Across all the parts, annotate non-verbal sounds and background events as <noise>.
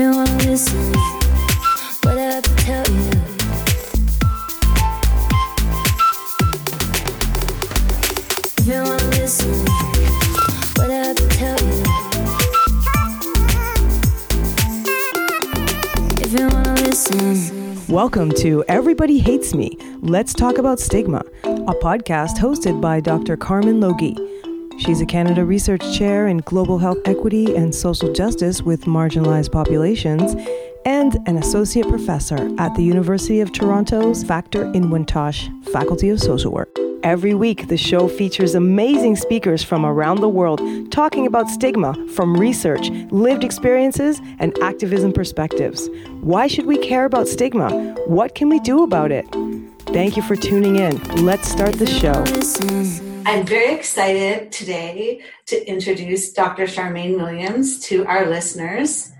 you wanna listen, what I have to tell you. If you wanna listen, what I have to tell you. If you wanna listen. Welcome to Everybody Hates Me. Let's talk about stigma, a podcast hosted by Dr. Carmen Logie. She's a Canada Research Chair in Global Health Equity and Social Justice with Marginalized Populations and an Associate Professor at the University of Toronto's Factor-Inwentash Faculty of Social Work. Every week, the show features amazing speakers from around the world talking about stigma from research, lived experiences, and activism perspectives. Why should we care about stigma? What can we do about it? Thank you for tuning in. Let's start the show. I'm very excited today to introduce Dr. Charmaine Williams to our listeners.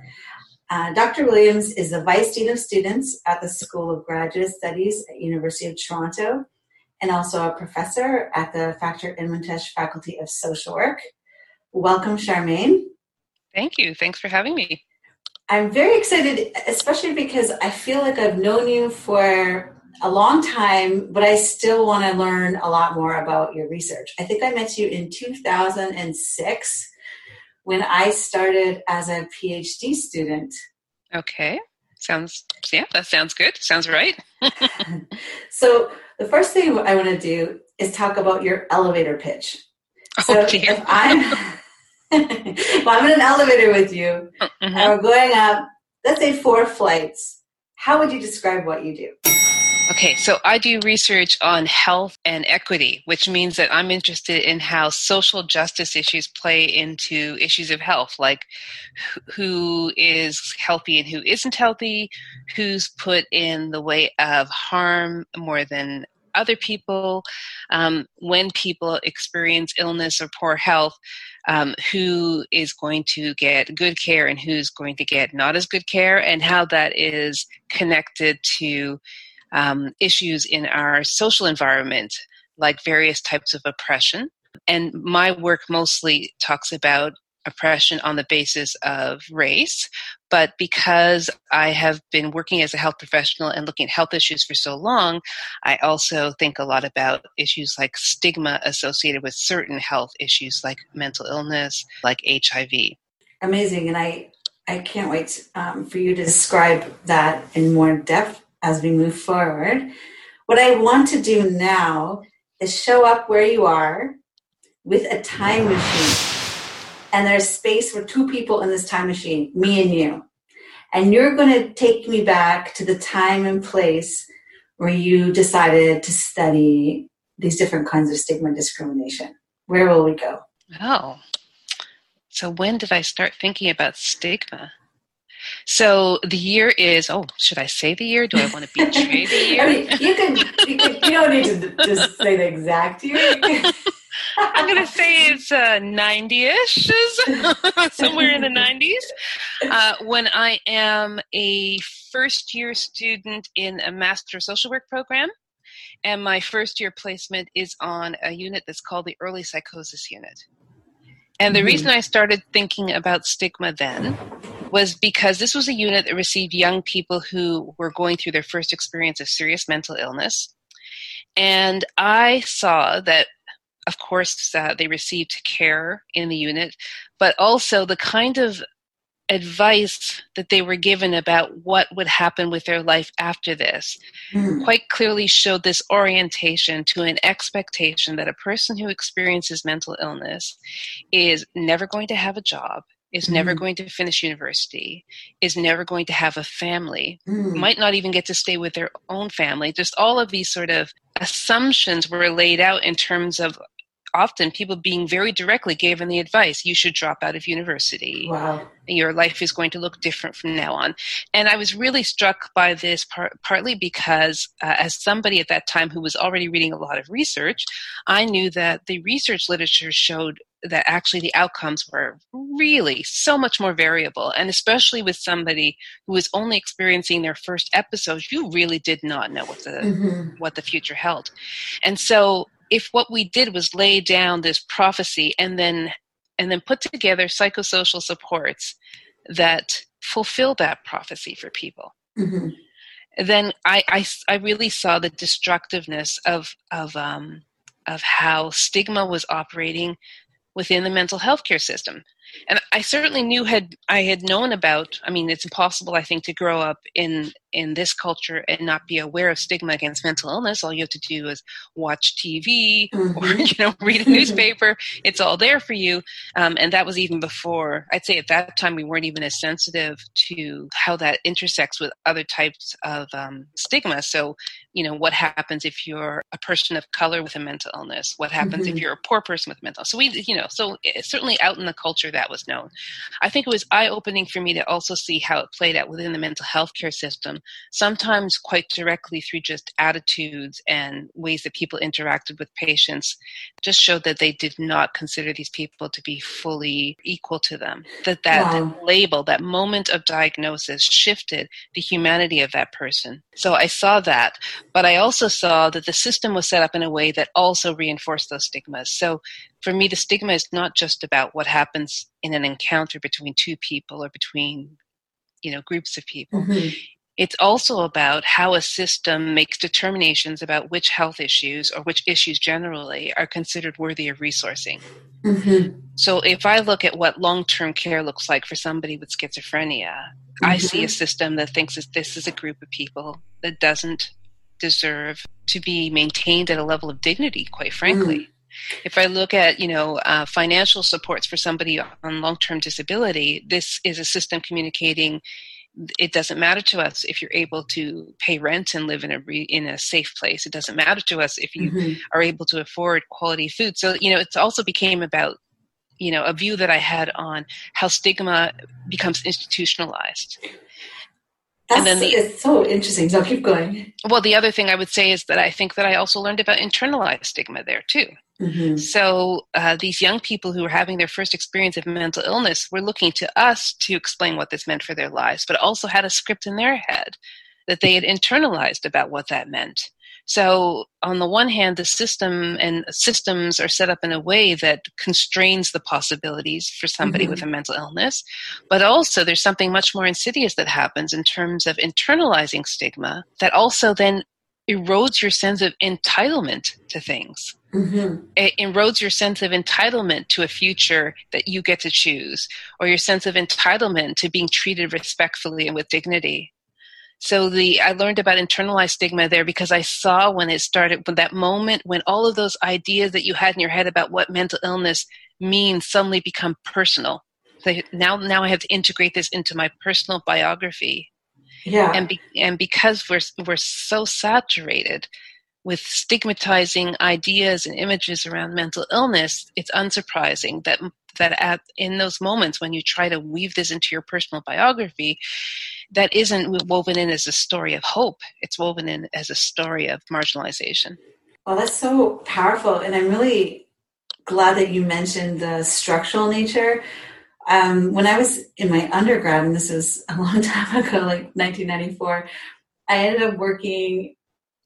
Uh, Dr. Williams is the Vice Dean of Students at the School of Graduate Studies at University of Toronto and also a professor at the Factor-Inwentash Faculty of Social Work. Welcome, Charmaine. Thank you. Thanks for having me. I'm very excited, especially because I feel like I've known you for a long time, but I still want to learn a lot more about your research. I think I met you in 2006 when I started as a PhD student. Okay. Sounds, yeah, that sounds good. Sounds right. <laughs> So, the first thing I want to do is talk about your elevator pitch. So, Oh, dear. if I'm, <laughs> if I'm in an elevator with you Mhm. and we're going up, let's say four flights, how would you describe what you do? Okay, so I do research on health and equity, which means that I'm interested in how social justice issues play into issues of health, like who is healthy and who isn't healthy, who's put in the way of harm more than other people, um, when people experience illness or poor health, um, who is going to get good care and who's going to get not as good care, and how that is connected to um, issues in our social environment, like various types of oppression. And my work mostly talks about oppression on the basis of race. But because I have been working as a health professional and looking at health issues for so long, I also think a lot about issues like stigma associated with certain health issues like mental illness, like HIV. Amazing, and I I can't wait um, for you to describe that in more depth as we move forward. What I want to do now is show up where you are with a time machine, and there's space for two people in this time machine, me and you, and you're going to take me back to the time and place where you decided to study these different kinds of stigma discrimination. Where will we go? Oh. So when did I start thinking about stigma? So the year is, oh, should I say the year? Do I want <laughs> to betray the year? I mean, you can, you can. You don't need to just say the exact year. <laughs> I'm going to say it's uh, 90-ish, <laughs> somewhere in the 90s, uh, when I am a first-year student in a Master of Social Work program. And my first-year placement is on a unit that's called the Early Psychosis Unit. And the Mhm. reason I started thinking about stigma then was because this was a unit that received young people who were going through their first experience of serious mental illness. And I saw that, of course, uh, they received care in the unit, but also the kind of advice that they were given about what would happen with their life after this Hmm. quite clearly showed this orientation to an expectation that a person who experiences mental illness is never going to have a job, is never Mhm. going to finish university, is never going to have a family, Hmm. might not even get to stay with their own family. Just all of these sort of assumptions were laid out in terms of often people being very directly given the advice you should drop out of university Wow. your life is going to look different from now on. And I was really struck by this par- partly because, uh, as somebody at that time who was already reading a lot of research, I knew that the research literature showed that actually the outcomes were really so much more variable. And especially with somebody who was only experiencing their first episode, you really did not know what the Mhm. what the future held. And so if what we did was lay down this prophecy and then and then put together psychosocial supports that fulfill that prophecy for people. Mhm. Then I, I, I really saw the destructiveness of, of, um, of how stigma was operating within the mental health care system and I certainly knew had I had known about. I mean, it's impossible, I think, to grow up in in this culture and not be aware of stigma against mental illness. All you have to do is watch TV Mhm. or <laughs> you know read a newspaper. it's all there for you, um, and that was even before. I'd say at that time we weren't even as sensitive to how that intersects with other types of um, stigma. So, you know, what happens if you're a person of color with a mental illness? What happens if Mhm. you're a poor person with mental? So we, you know, so eh, certainly out in the culture that was known. I think it was eye opening for me to also see how it played out within the mental health care system, sometimes quite directly through just attitudes and ways that people interacted with patients, just showed that they did not consider these people to be fully equal to them. That that Wow. label, that moment of diagnosis shifted the humanity of that person. So I saw that, but I also saw that the system was set up in a way that also reinforced those stigmas. So for me, the stigma is not just about what happens in an encounter between two people or between, you know, groups of people. Mhm. It's also about how a system makes determinations about which health issues or which issues generally are considered worthy of resourcing. Mhm. So if I look at what long-term care looks like for somebody with schizophrenia, I see a system that thinks that this is a group of people that doesn't deserve to be maintained at a level of dignity, quite frankly. If I look at, you know, uh, financial supports for somebody on long-term disability, this is a system communicating it doesn't matter to us if you're able to pay rent and live in a re- in a safe place. It doesn't matter to us if you Mhm. are able to afford quality food. So, you know, it also became about, you know, a view that I had on how stigma becomes institutionalized. That's then the- it's so interesting. So keep going. Well, the other thing I would say is that I think that I also learned about internalized stigma there too. Mhm. So uh, these young people who were having their first experience of mental illness were looking to us to explain what this meant for their lives, but also had a script in their head that they had internalized about what that meant. So on the one hand, the system and systems are set up in a way that constrains the possibilities for somebody Mhm. with a mental illness, but also there's something much more insidious that happens in terms of internalizing stigma that also then erodes your sense of entitlement to things Mhm. it erodes your sense of entitlement to a future that you get to choose or your sense of entitlement to being treated respectfully and with dignity so the i learned about internalized stigma there because i saw when it started when that moment when all of those ideas that you had in your head about what mental illness means suddenly become personal They- now now i have to integrate this into my personal biography Yeah. and be, and because we're we're so saturated with stigmatizing ideas and images around mental illness, it's unsurprising that that at in those moments when you try to weave this into your personal biography, that isn't woven in as a story of hope. It's woven in as a story of marginalization. Well, that's so powerful. And I'm really glad that you mentioned the structural nature. Um, when I was in my undergrad, and this is a long <laughs> time ago, like 1994, I ended up working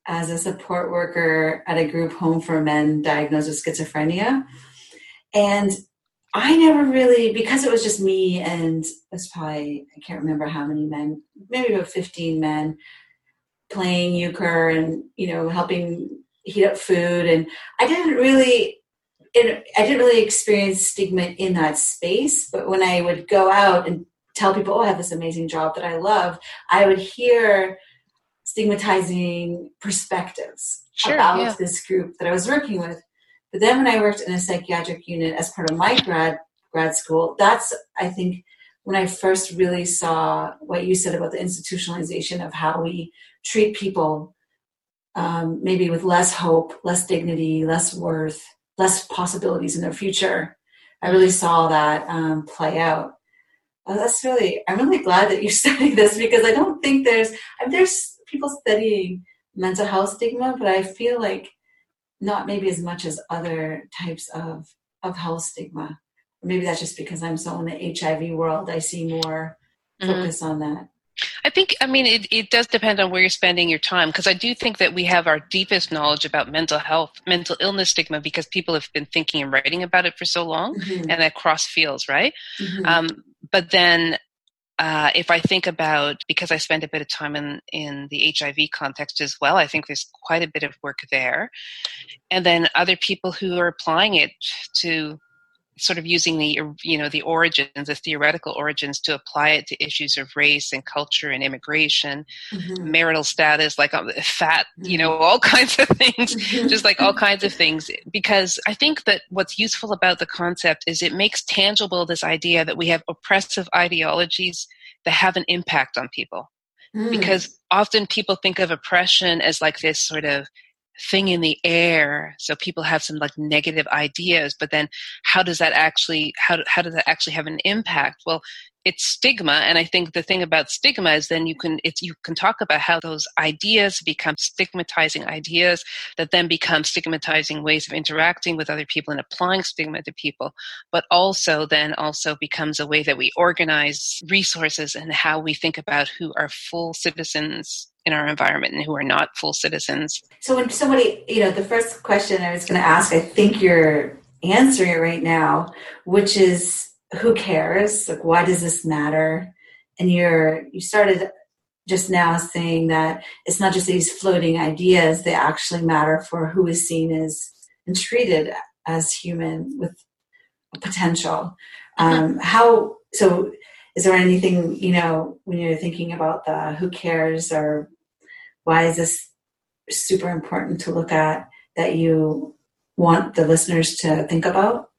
as a support worker at a group home for men diagnosed with schizophrenia. And I never really, because it was just me and it was probably, I can't remember how many men, maybe about 15 men playing euchre and, you know, helping heat up food. And I didn't really, it, I didn't really experience stigma in that space. But when I would go out and tell people, oh, I have this amazing job that I love, I would hear stigmatizing perspectives Sure, about yeah. this group that I was working with. But then when I worked in a psychiatric unit as part of my grad grad school, that's I think when I first really saw what you said about the institutionalization of how we treat people, um, maybe with less hope, less dignity, less worth, less possibilities in their future. I really saw that um, play out. Oh, that's really, I'm really glad that you <laughs> studied this because I don't think there's, I mean, there's people studying mental health stigma, but I feel like not maybe as much as other types of, of health stigma. Maybe that's just because I'm so in the HIV world. I see more Mhm. focus on that. I think, I mean, it, it does depend on where you're spending your time because I do think that we have our deepest knowledge about mental health, mental illness stigma because people have been thinking and writing about it for so long Mhm, and across fields, right? mhm, Um, but then uh, if I think about, because I spend a bit of time in, in the HIV context as well, I think there's quite a bit of work there. And then other people who are applying it to sort of using the you know the origins the theoretical origins to apply it to issues of race and culture and immigration mm-hmm. marital status like um, fat you know all <laughs> kinds of things mm-hmm. just like all kinds of things because i think that what's useful about the concept is it makes tangible this idea that we have oppressive ideologies that have an impact on people mm. because often people think of oppression as like this sort of thing in the air so people have some like negative ideas but then how does that actually how, how does that actually have an impact? Well it's stigma and i think the thing about stigma is then you can it's you can talk about how those ideas become stigmatizing ideas that then become stigmatizing ways of interacting with other people and applying stigma to people but also then also becomes a way that we organize resources and how we think about who are full citizens in our environment and who are not full citizens so when somebody you know the first question i was going to ask i think you're answering it right now which is who cares? Like, why does this matter? And you're you started just now saying that it's not just these floating ideas; they actually matter for who is seen as and treated as human with potential. Um, how so? Is there anything you know when you're thinking about the who cares or why is this super important to look at that you want the listeners to think about?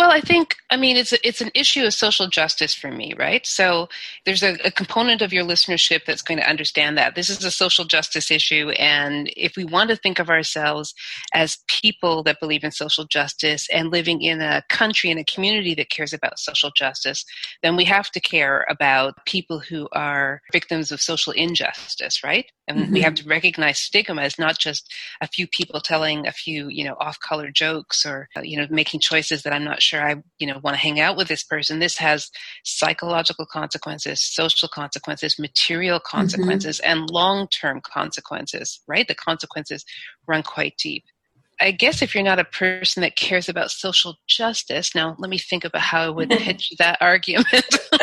Well, I think I mean it's a, it's an issue of social justice for me, right? So there's a, a, component of your listenership that's going to understand that this is a social justice issue, and if we want to think of ourselves as people that believe in social justice and living in a country and a community that cares about social justice, then we have to care about people who are victims of social injustice, right? And mm-hmm. we have to recognize stigma as not just a few people telling a few, you know, off-color jokes or you know making choices that I'm not sure I, you know, want to hang out with this person. This has psychological consequences, social consequences, material mm-hmm. consequences, mm-hmm. and long-term consequences. Right? The consequences run quite deep. I guess if you're not a person that cares about social justice, now let me think about how I would <laughs> pitch that argument. <laughs>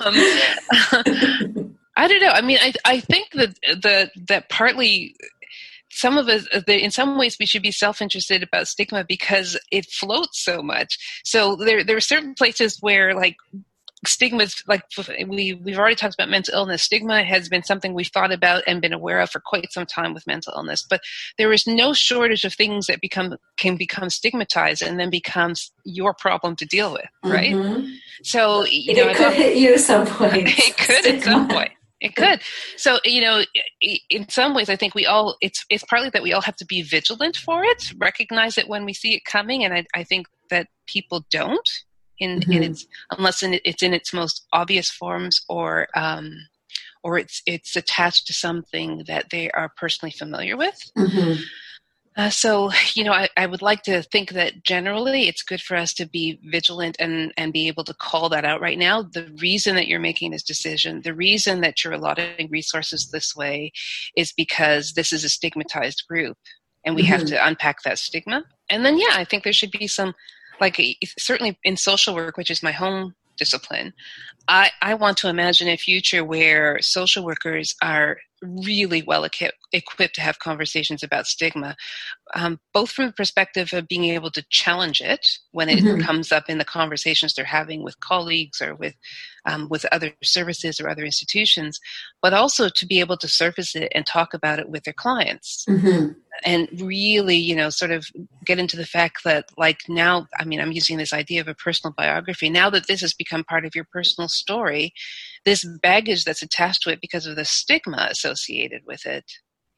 um, <laughs> I don't know. I mean, I I think that the that partly some of us in some ways we should be self-interested about stigma because it floats so much. So there there are certain places where like stigmas like we we've already talked about mental illness. Stigma has been something we've thought about and been aware of for quite some time with mental illness. But there is no shortage of things that become can become stigmatized and then becomes your problem to deal with right? Mm-hmm. so you it know, could hit you at some point. <laughs> It could stigma. at some point it could. So, you know, in some ways, I think we all, it's, it's partly that we all have to be vigilant for it, recognize it when we see it coming. And I, I think that people don't in, mm-hmm. in its, unless in, it's in its most obvious forms or, um, or it's, it's attached to something that they are personally familiar with. Mm-hmm. Uh, so, you know, I, I, would like to think that generally it's good for us to be vigilant and, and be able to call that out right now. The reason that you're making this decision, the reason that you're allotting resources this way is because this is a stigmatized group and we mm-hmm. have to unpack that stigma. And then, yeah, I think there should be some, like, certainly in social work, which is my home discipline, I, I want to imagine a future where social workers are really well equipped to have conversations about stigma, um, both from the perspective of being able to challenge it when it mm-hmm. comes up in the conversations they're having with colleagues or with um, with other services or other institutions, but also to be able to surface it and talk about it with their clients. Mm-hmm. And really, you know, sort of get into the fact that, like, now, I mean, I'm using this idea of a personal biography. Now that this has become part of your personal story, this baggage that's attached to it because of the stigma associated with it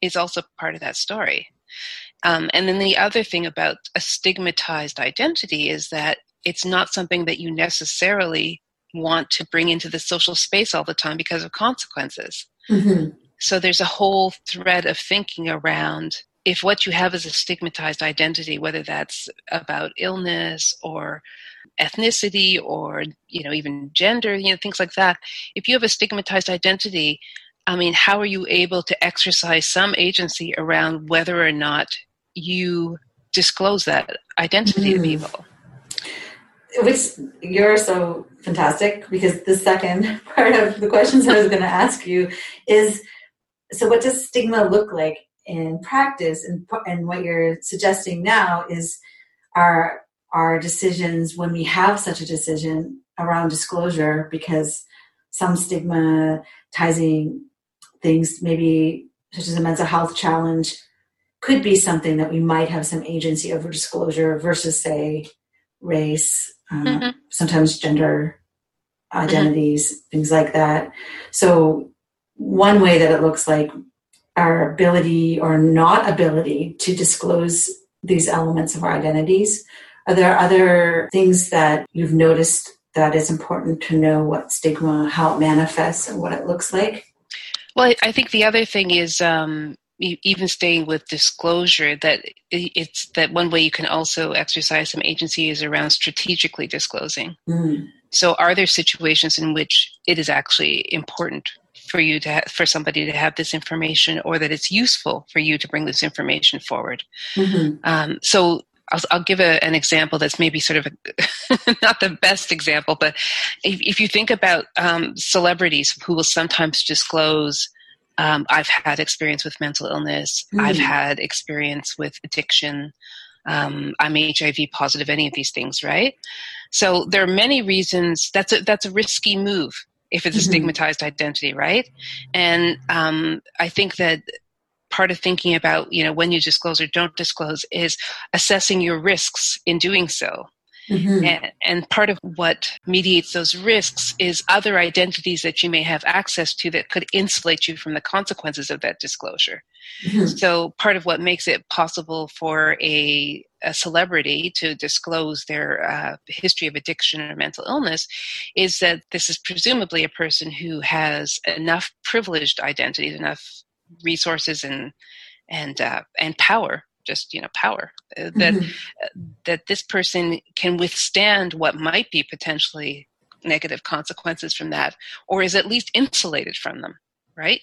is also part of that story. Um, and then the other thing about a stigmatized identity is that it's not something that you necessarily want to bring into the social space all the time because of consequences. Mm-hmm. So there's a whole thread of thinking around if what you have is a stigmatized identity, whether that's about illness or ethnicity or you know even gender, you know things like that. If you have a stigmatized identity, I mean, how are you able to exercise some agency around whether or not you disclose that identity mm. to people? which you're so fantastic because the second <laughs> part of the questions I was going to ask you is so what does stigma look like in practice and, and what you're suggesting now is our our decisions when we have such a decision around disclosure because some stigmatizing things maybe such as a mental health challenge could be something that we might have some agency over disclosure versus say race uh, mm-hmm. sometimes gender identities mm-hmm. things like that so one way that it looks like our ability or not ability to disclose these elements of our identities are there other things that you've noticed that is important to know what stigma, how it manifests, and what it looks like? Well, I think the other thing is um, even staying with disclosure that it's that one way you can also exercise some agency is around strategically disclosing. Mm. So, are there situations in which it is actually important for you to ha- for somebody to have this information, or that it's useful for you to bring this information forward? Mm-hmm. Um, so, I'll, I'll give a, an example that's maybe sort of a, <laughs> not the best example, but if, if you think about um, celebrities who will sometimes disclose, um, I've had experience with mental illness, mm. I've had experience with addiction, um, I'm HIV positive, any of these things, right? So there are many reasons. That's a that's a risky move if it's a mm-hmm. stigmatized identity, right? And um, I think that part of thinking about you know when you disclose or don't disclose is assessing your risks in doing so mm-hmm. and, and, part of what mediates those risks is other identities that you may have access to that could insulate you from the consequences of that disclosure mm-hmm. so part of what makes it possible for a, a celebrity to disclose their uh, history of addiction or mental illness is that this is presumably a person who has enough privileged identities enough resources and and uh, and power just you know power uh, that mm-hmm. Uh, that this person can withstand what might be potentially negative consequences from that or is at least insulated from them right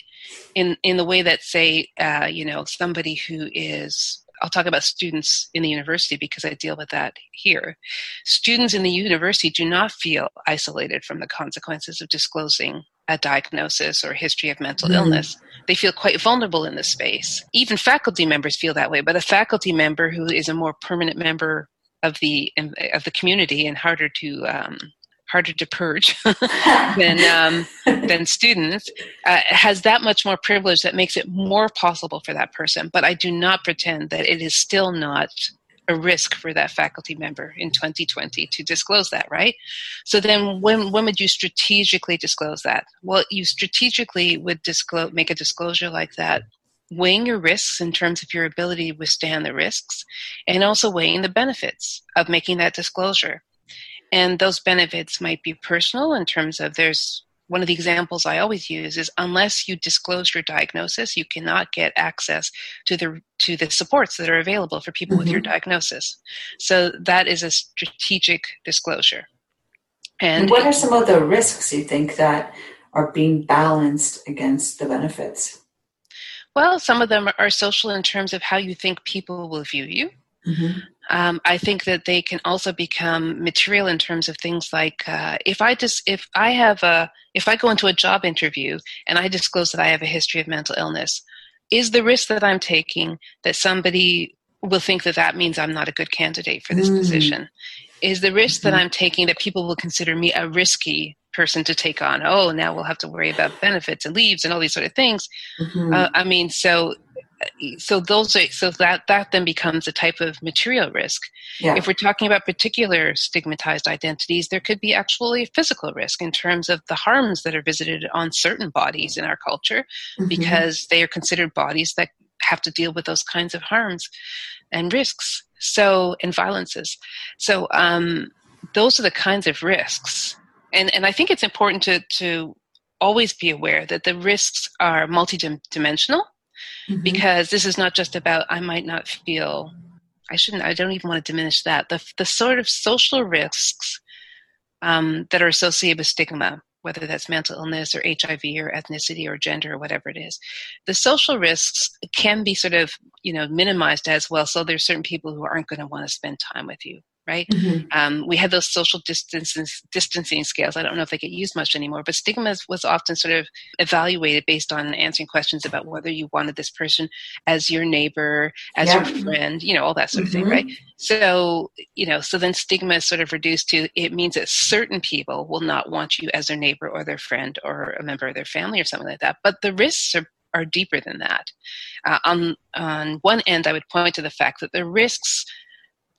in in the way that say uh, you know somebody who is I'll talk about students in the university because I deal with that here. Students in the university do not feel isolated from the consequences of disclosing a diagnosis or history of mental mm. illness. They feel quite vulnerable in this space. Even faculty members feel that way, but a faculty member who is a more permanent member of the of the community and harder to um, harder to purge <laughs> than um, than students uh, has that much more privilege that makes it more possible for that person. But I do not pretend that it is still not a risk for that faculty member in 2020 to disclose that, right? So then when, when would you strategically disclose that? Well, you strategically would disclose, make a disclosure like that weighing your risks in terms of your ability to withstand the risks and also weighing the benefits of making that disclosure. And those benefits might be personal in terms of there's one of the examples I always use is unless you disclose your diagnosis, you cannot get access to the to the supports that are available for people mm-hmm. with your mm-hmm. diagnosis. So that is a strategic disclosure. And, and what are some of the risks you think that are being balanced against the benefits? Well, some of them are social in terms of how you think people will view you. Mm-hmm. Um, I think that they can also become material in terms of things like uh, if I just if I have a if I go into a job interview and I disclose that I have a history of mental illness, is the risk that I'm taking that somebody will think that that means I'm not a good candidate for this mm. position? Is the risk mm-hmm. that I'm taking that people will consider me a risky person to take on? Oh, now we'll have to worry about benefits and leaves and all these sort of things. Mm-hmm. Uh, I mean, so so those are, so that that then becomes a type of material risk. Yeah. if we're talking about particular stigmatized identities there could be actually physical risk in terms of the harms that are visited on certain bodies in our culture mm-hmm. because they are considered bodies that have to deal with those kinds of harms and risks. So and violences. So um, those are the kinds of risks. And and i think it's important to to always be aware that the risks are multidimensional mm-hmm. because this is not just about I might not feel I shouldn't I don't even want to diminish that. The the sort of social risks um, that are associated with stigma whether that's mental illness or HIV or ethnicity or gender or whatever it is the social risks can be sort of you know minimized as well. So there's certain people who aren't going to want to spend time with you right? Mhm. Um, we had those social distancing, distancing scales. I don't know if they get used much anymore, but stigma was often sort of evaluated based on answering questions about whether you wanted this person as your neighbor, as Yeah. your friend, you know, all that sort of thing, right? So, you know, so then stigma is sort of reduced to it means that certain people will not want you as their neighbor or their friend or a member of their family or something like that. But the risks are, are deeper than that. Uh, on, on one end, I would point to the fact that the risks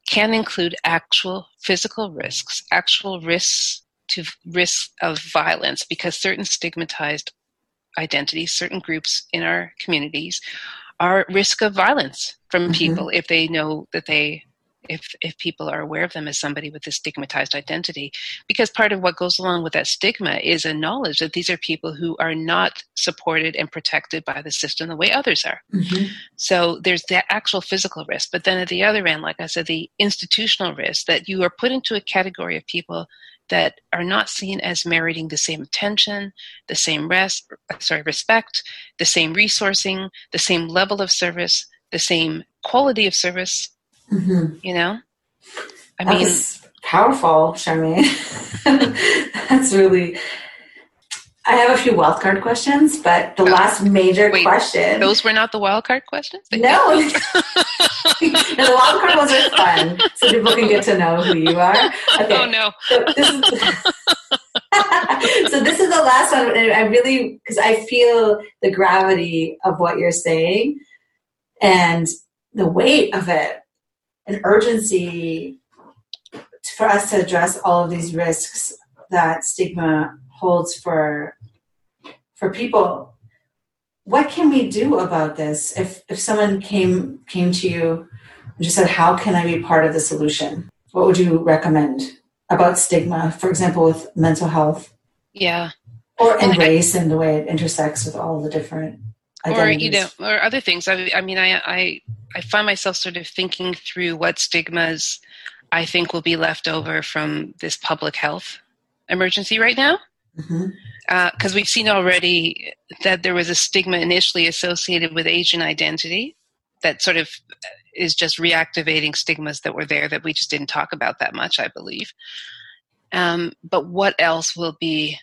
can include actual physical risks, actual risks to risks of violence, because certain stigmatized identities, certain groups in our communities are at risk of violence from Mhm. people if they know that they if if people are aware of them as somebody with a stigmatized identity because part of what goes along with that stigma is a knowledge that these are people who are not supported and protected by the system the way others are Mhm. so there's that actual physical risk. But then at the other end, like I said, the institutional risk that you are put into a category of people that are not seen as meriting the same attention, the same rest, sorry, respect, the same resourcing, the same level of service, the same quality of service, Mhm. you know? I That mean, powerful, Charmaine. <laughs> That's really. I have a few wildcard questions, but the Oh, last major wait, question. those were not the wild card questions? no, <laughs> <laughs> no, the wildcard ones are fun, so people can get to know who you are. Okay. Oh no. So this is, so this is the last one, and I really because I feel the gravity of what you're saying and the weight of it, and urgency for us to address all of these risks that stigma holds for for people. What can we do about this? If if someone came came to you and just said, "How can I be part of the solution?" What would you recommend? about stigma, for example, with mental health Yeah. or and And I- race and the way it intersects with all the different or you know or other things i, I mean I, I i find myself sort of thinking through what stigmas i think will be left over from this public health emergency right now. Because we've seen already that there was a stigma initially associated with asian identity that sort of is just reactivating stigmas that were there that we just didn't talk about that much i believe. Um, but what else will be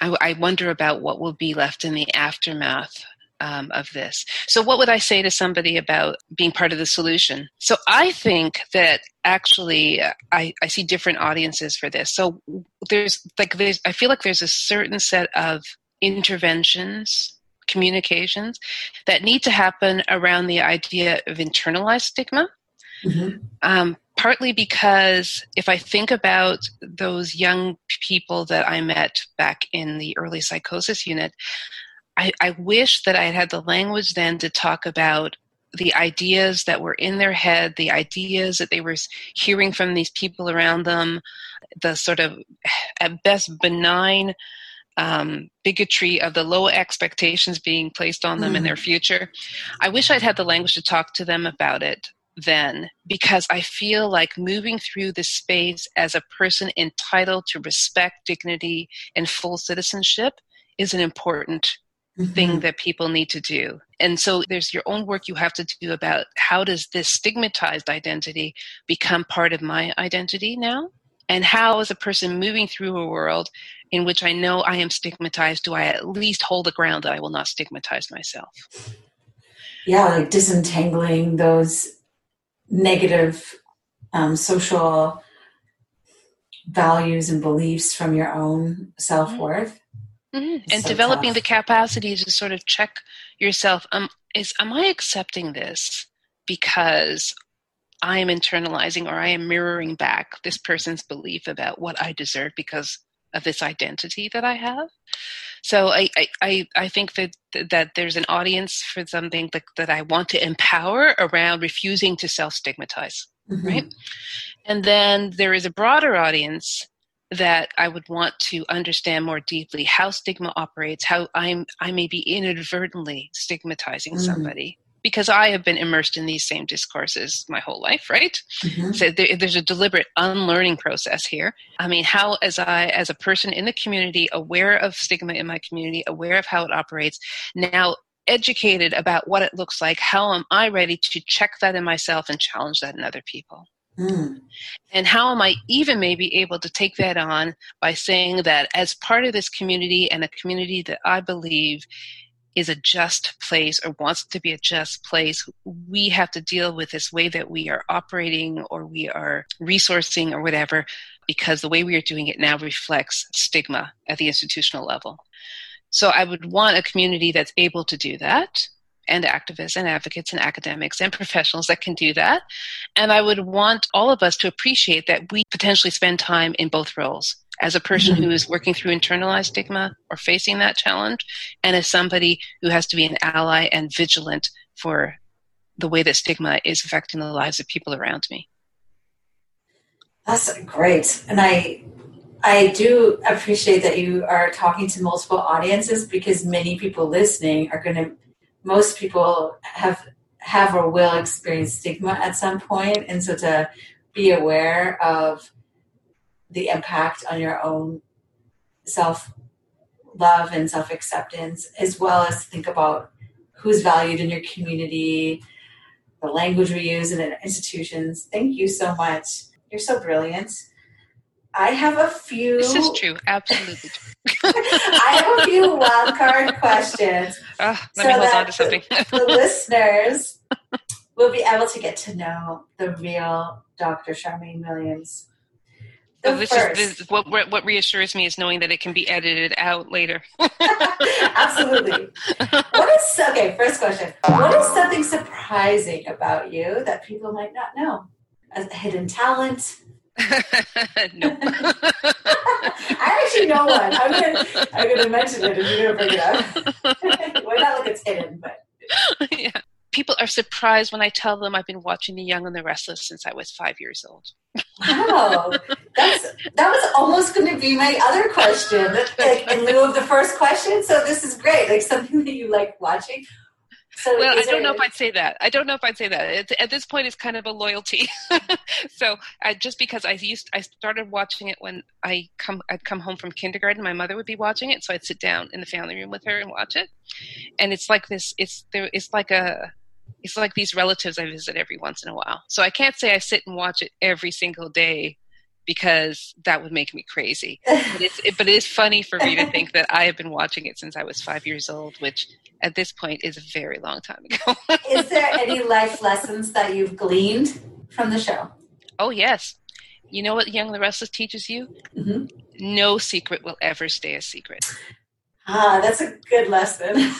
I, I wonder about what will be left in the aftermath um, of this. So, what would I say to somebody about being part of the solution? So, I think that actually uh, I, I see different audiences for this. So, there's like there's I feel like there's a certain set of interventions, communications that need to happen around the idea of internalized stigma. Mhm. Um, partly because if I think about those young people that I met back in the early psychosis unit, I, I wish that I had had the language then to talk about the ideas that were in their head, the ideas that they were hearing from these people around them, the sort of <sighs> at best benign um, bigotry of the low expectations being placed on them in their future. I wish I'd had the language to talk to them about it then because I feel like moving through this space as a person entitled to respect, dignity, and full citizenship is an important thing Mhm. that people need to do. And so there's your own work you have to do about how does this stigmatized identity become part of my identity now? And how, as a person moving through a world in which I know I am stigmatized, do I at least hold the ground that I will not stigmatize myself? Yeah, like disentangling those negative um, social values and beliefs from your own self worth. Mhm. And so developing tough. the capacity to sort of check yourself. Um, is am I accepting this because I am internalizing or I am mirroring back this person's belief about what I deserve because of this identity that I have? So I, I, I, think that that there's an audience for something that, that I want to empower around refusing to self stigmatize. Mhm. Right. And then there is a broader audience that I would want to understand more deeply how stigma operates, how I'm I may be inadvertently stigmatizing Mm. somebody because I have been immersed in these same discourses my whole life, right? Mhm. So there, there's a deliberate unlearning process here. I mean, how as I as a person in the community, aware of stigma in my community, aware of how it operates, now educated about what it looks like, how am I ready to check that in myself and challenge that in other people? Mm. And how am I even maybe able to take that on by saying that as part of this community and a community that I believe is a just place or wants to be a just place, we have to deal with this way that we are operating or we are resourcing or whatever, because the way we are doing it now reflects stigma at the institutional level. So I would want a community that's able to do that and activists and advocates and academics and professionals that can do that. And I would want all of us to appreciate that we potentially spend time in both roles as a person Mm-hmm. who is working through internalized stigma or facing that challenge, and as somebody who has to be an ally and vigilant for the way that stigma is affecting the lives of people around me. That's great. And I I do appreciate that you are talking to multiple audiences because many people listening are going to most people have have or will experience stigma at some point and so to be aware of the impact on your own self love and self acceptance as well as think about who's valued in your community the language we use in institutions thank you so much you're so brilliant. I have a few. This is true, absolutely true. <laughs> I have a few wild card questions. Ah, let So me hold that on to something. The listeners will be able to get to know the real Dr. Charmaine Williams. The So this first, is this, what what reassures me is knowing that it can be edited out later. <laughs> absolutely. What is okay? First question: What is something surprising about you that people might not know? A hidden talent. <laughs> no. <laughs> I actually know one. I'm gonna I'm gonna mention it if you're gonna bring it up. <laughs> Why not look it's hidden, but yeah. People are surprised when I tell them I've been watching The Young and the Restless since I was five years old. wow, that's that was almost going to be my other question, like in lieu of the first question. So this is great, like something that you like watching. So Well, I don't know if I'd say that. I don't know if I'd say that. At this point, it's kind of a loyalty. <laughs> so I, just because I used, I started watching it when I come, I'd come home from kindergarten. My mother would be watching it, so I'd sit down in the family room with her and watch it. And it's like this. It's there. It's like a. It's like these relatives I visit every once in a while. So I can't say I sit and watch it every single day because that would make me crazy. <laughs> But it's it, but it is funny for me to think that I have been watching it since I was five years old, which at this point is a very long time ago. <laughs> Is there any life lessons that you've gleaned from the show? oh yes, you know what Young and the Restless teaches you? Mhm. No secret will ever stay a secret. Ah, that's a good lesson. <laughs>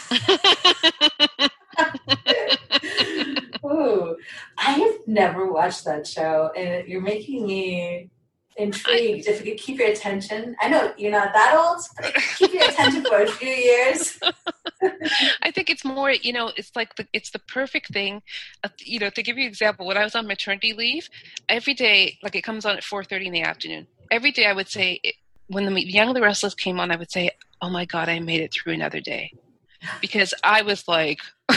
Ooh, I have never watched that show, and you're making me intrigued. If you could keep your attention, I know you're not that old, but keep your attention for a few years. <laughs> I think it's more, you know, it's like the, it's the perfect thing. Uh, you know, to give you an example, when I was on maternity leave, every day, like it comes on at four thirty in the afternoon. Every day, I would say, when the Young and the Restless came on, I would say, "Oh my God, I made it through another day," because I was like. <laughs>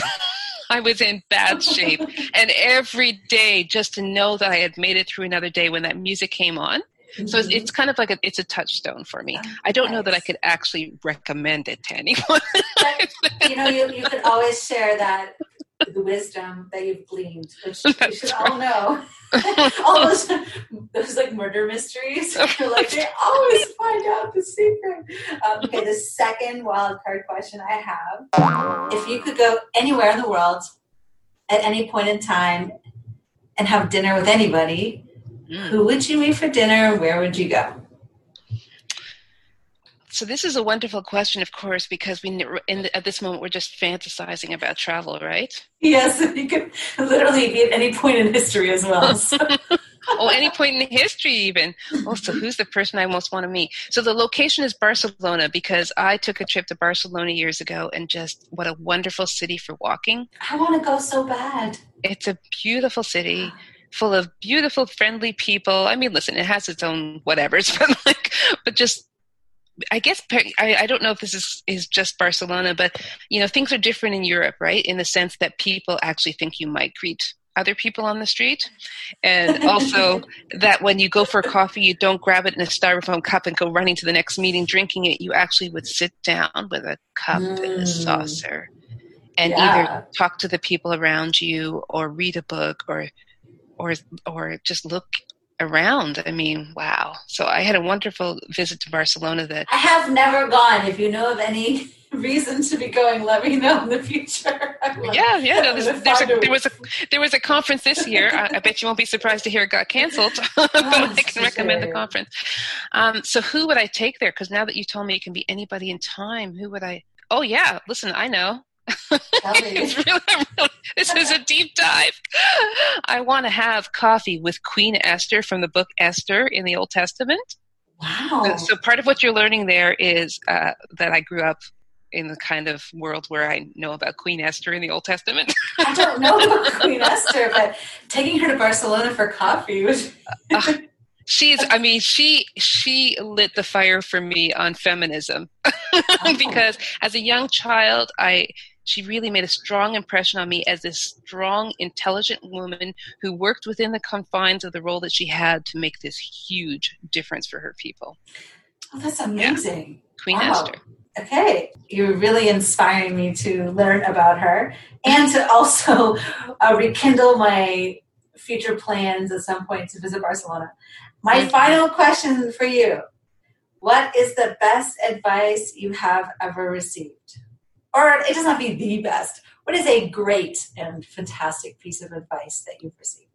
<laughs> I was in bad <laughs> shape. And every day, just to know that I had made it through another day when that music came on. So it's, mm-hmm. it's kind of like a, it's a touchstone for me. I don't know that I could actually recommend it to anyone. <laughs> But, you know, you, you could always share that the wisdom that you've gleaned, which <laughs> we should all know. <laughs> all those, those like murder mysteries, <laughs> like they always find out the secret. Um, okay, the second wild card question I have: If you could go anywhere in the world at any point in time and have dinner with anybody, Mm. who would you meet for dinner? and Where would you go? So this is a wonderful question, of course, because we in the, at this moment we're just fantasizing about travel, right? Yes, <laughs> you could literally be at any point in history as well. <laughs> So. or any point in history, even. Oh, also, who's the person I most want to meet? So the location is Barcelona because I took a trip to Barcelona years ago, and just what a wonderful city for walking. I want to go so bad. It's a beautiful city. Full of beautiful, friendly people. I mean, listen, it has its own whatever's, <laughs> but like, but just I guess I, I don't know if this is, is just Barcelona, but you know things are different in Europe, right? In the sense that people actually think you might greet other people on the street, and <laughs> also that when you go for coffee, you don't grab it in a styrofoam cup and go running to the next meeting drinking it. You actually would sit down with a cup and a Mm. saucer, and Yeah. either talk to the people around you or read a book or or or just look around. I mean, wow. So I had a wonderful visit to Barcelona that I have never gone. If you know of any <laughs> reason to be going, let me know in the future. <laughs> yeah, yeah. No, there's, there's a, there was a there was a conference this year. I, I, bet you won't be surprised to hear it got canceled, <laughs> but oh, I can recommend the conference. Um, so who would I take there? Because now that you told me it can be anybody in time, who would I? Oh yeah, listen, I know. <laughs> really, this is a deep dive. I want to have coffee with Queen Esther from the book Esther in the Old Testament. Wow. So, so part of what you're learning there is uh, that I grew up in the kind of world where I know about Queen Esther in the Old Testament. <laughs> I don't know about Queen Esther, but taking her to Barcelona for coffee was. uh, she's i mean she she lit the fire for me on feminism <laughs> because as a young child i she really made a strong impression on me as this strong, intelligent woman who worked within the confines of the role that she had to make this huge difference for her people. Oh, that's amazing. Yeah. Queen wow. Esther. Okay, you're really inspiring me to learn about her and to also uh, rekindle my future plans at some point to visit Barcelona. My final question for you What is the best advice you have ever received? Or it does not be the best. What is a great and fantastic piece of advice that you've received?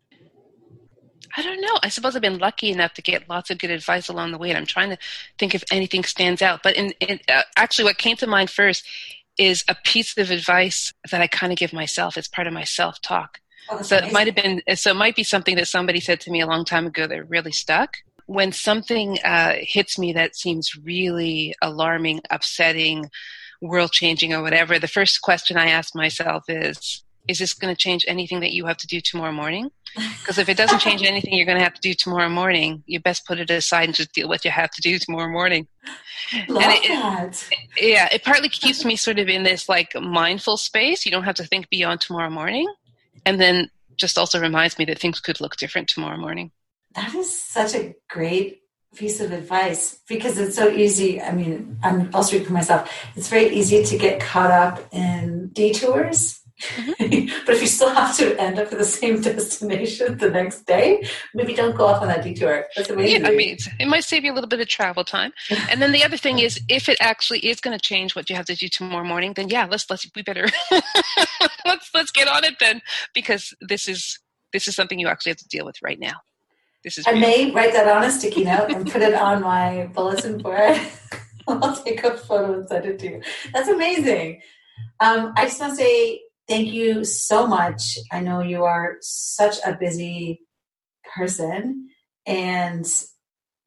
I don't know. I suppose I've been lucky enough to get lots of good advice along the way, and I'm trying to think if anything stands out. But in, in uh, actually, what came to mind first is a piece of advice that I kind of give myself as part of my self talk. Oh, so amazing. it might have been. So it might be something that somebody said to me a long time ago that really stuck. When something uh, hits me that seems really alarming, upsetting, world changing or whatever, the first question I ask myself is, is this going to change anything that you have to do tomorrow morning? Because if it doesn't change <laughs> anything you're going to have to do tomorrow morning, you best put it aside and just deal with what you have to do tomorrow morning. Love and it, that. It, yeah, it partly keeps me sort of in this like mindful space. You don't have to think beyond tomorrow morning. And then just also reminds me that things could look different tomorrow morning. That is such a great piece of advice because it's so easy. I mean, I'm, I'll speak for myself. It's very easy to get caught up in detours. Mm-hmm. <laughs> but if you still have to end up at the same <laughs> destination the next day, maybe don't go off on that detour. That's amazing. Yeah, I mean, it might save you a little bit of travel time. And then the other thing is, if it actually is going to change what you have to do tomorrow morning, then yeah, let's let's we better <laughs> let's let's get on it then because this is this is something you actually have to deal with right now. This is. I may write that on a sticky note and put it on my bulletin board. <laughs> I'll take a photo and send it to you. That's amazing. Um, I just want to say thank you so much. I know you are such a busy person, and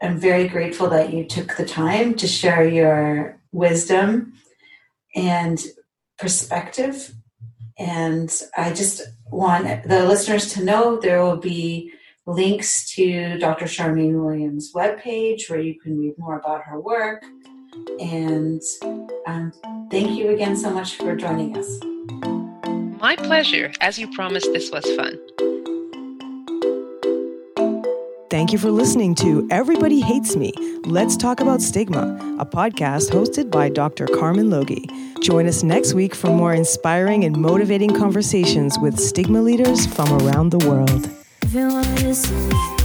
I'm very grateful that you took the time to share your wisdom and perspective. And I just want the listeners to know there will be links to Dr. Charmaine Williams' webpage where you can read more about her work. And um, thank you again so much for joining us. My pleasure. As you promised, this was fun. Thank you for listening to Everybody Hates Me. Let's Talk About Stigma, a podcast hosted by Dr. Carmen Logie. Join us next week for more inspiring and motivating conversations with stigma leaders from around the world. If you wanna listen